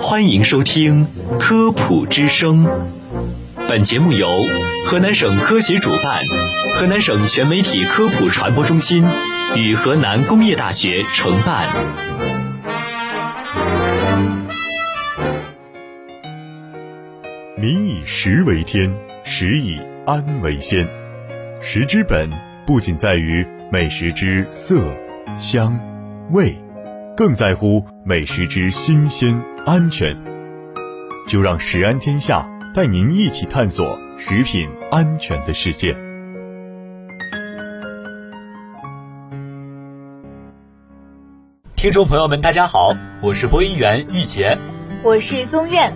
欢迎收听《科普之声》，本节目由河南省科协主办，河南省全媒体科普传播中心与河南工业大学承办。民以食为天，食以安为先。食之本不仅在于美食之色、香、味，更在乎美食之新鲜。安全，就让食安天下带您一起探索食品安全的世界。听众朋友们，大家好，我是播音员玉洁，我是宗苑，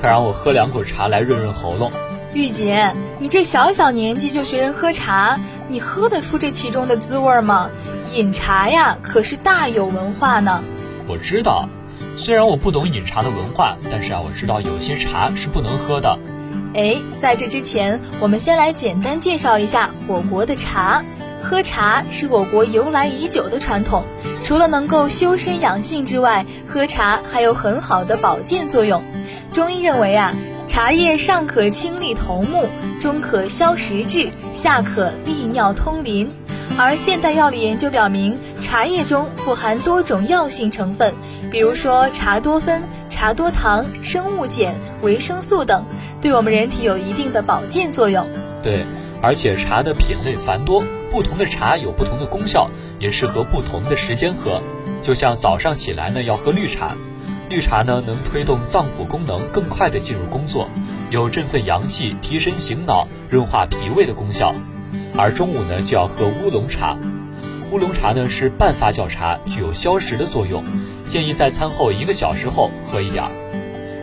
快让我喝两口茶来润润喉咙。玉洁，你这小小年纪就学人喝茶，你喝得出这其中的滋味吗？饮茶呀，可是大有文化呢。我知道。虽然我不懂饮茶的文化，但是啊，我知道有些茶是不能喝的。哎，在这之前，我们先来简单介绍一下我国的茶。喝茶是我国由来已久的传统，除了能够修身养性之外，喝茶还有很好的保健作用。中医认为啊，茶叶上可清利头目，中可消食滞，下可利尿通淋。而现代药理研究表明，茶叶中富含多种药性成分，比如说茶多酚、茶多糖、生物碱、维生素等，对我们人体有一定的保健作用。对，而且茶的品类繁多，不同的茶有不同的功效，也适合不同的时间喝。就像早上起来呢要喝绿茶，绿茶呢能推动脏腑功能更快的进入工作，有振奋阳气、提神醒脑、润化脾胃的功效。而中午呢，就要喝乌龙茶。乌龙茶呢是半发酵茶，具有消食的作用，建议在餐后一个小时后喝一点儿。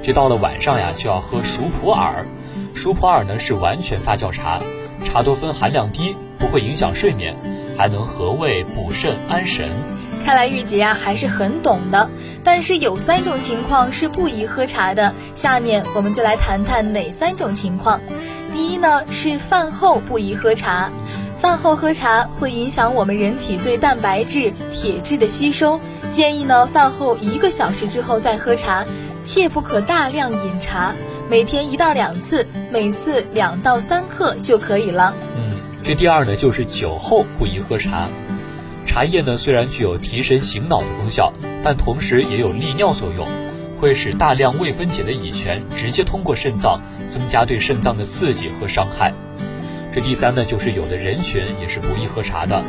这到了晚上呀，就要喝熟普洱。熟普洱呢是完全发酵茶，茶多酚含量低，不会影响睡眠，还能和胃、补肾、安神。看来玉洁啊还是很懂的。但是有三种情况是不宜喝茶的，下面我们就来谈谈哪三种情况。第一呢是饭后不宜喝茶，饭后喝茶会影响我们人体对蛋白质、铁质的吸收，建议呢饭后一个小时之后再喝茶，切不可大量饮茶，每天一到两次，每次两到三克就可以了。嗯，这第二呢就是酒后不宜喝茶，茶叶呢虽然具有提神醒脑的功效，但同时也有利尿作用。会使大量未分解的乙醛直接通过肾脏，增加对肾脏的刺激和伤害。这第三呢，就是有的人群也是不宜喝茶的，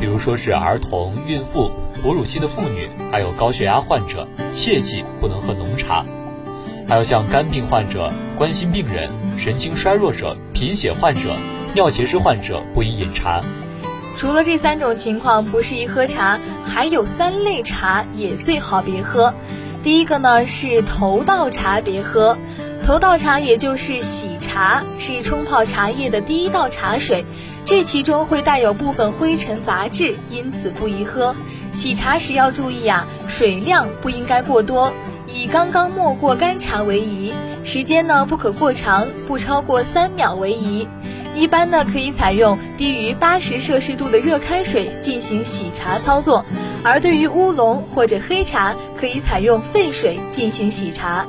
比如说是儿童、孕妇、哺乳期的妇女，还有高血压患者，切记不能喝浓茶。还有像肝病患者、冠心病人、神经衰弱者、贫血患者、尿结石患者不宜饮茶。除了这三种情况不适宜喝茶，还有三类茶也最好别喝。第一个呢是头道茶别喝，头道茶也就是洗茶，是冲泡茶叶的第一道茶水，这其中会带有部分灰尘杂质，因此不宜喝。洗茶时要注意啊，水量不应该过多，以刚刚没过干茶为宜，时间呢不可过长，不超过三秒为宜。一般呢，可以采用低于八十摄氏度的热开水进行洗茶操作，而对于乌龙或者黑茶，可以采用沸水进行洗茶。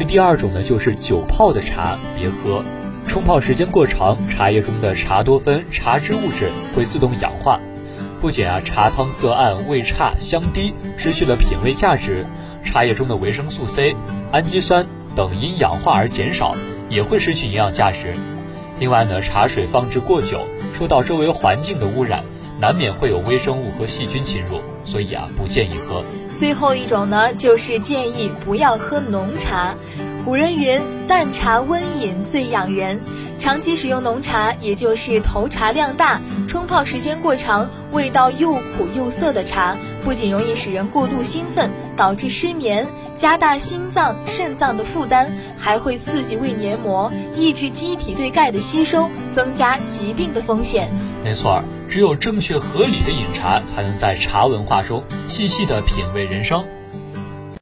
这第二种呢，就是酒泡的茶别喝，冲泡时间过长，茶叶中的茶多酚、茶汁物质会自动氧化，不仅啊茶汤色暗、味差、香低，失去了品味价值，茶叶中的维生素 C、氨基酸等因氧化而减少，也会失去营养价值。另外呢，茶水放置过久，受到周围环境的污染，难免会有微生物和细菌侵入，所以啊，不建议喝。最后一种呢，就是建议不要喝浓茶。古人云：“淡茶温饮最养人。”长期使用浓茶，也就是投茶量大、冲泡时间过长、味道又苦又涩的茶，不仅容易使人过度兴奋，导致失眠。加大心脏、肾脏的负担，还会刺激胃黏膜，抑制机体对钙的吸收，增加疾病的风险。没错，只有正确合理的饮茶，才能在茶文化中细细的品味人生。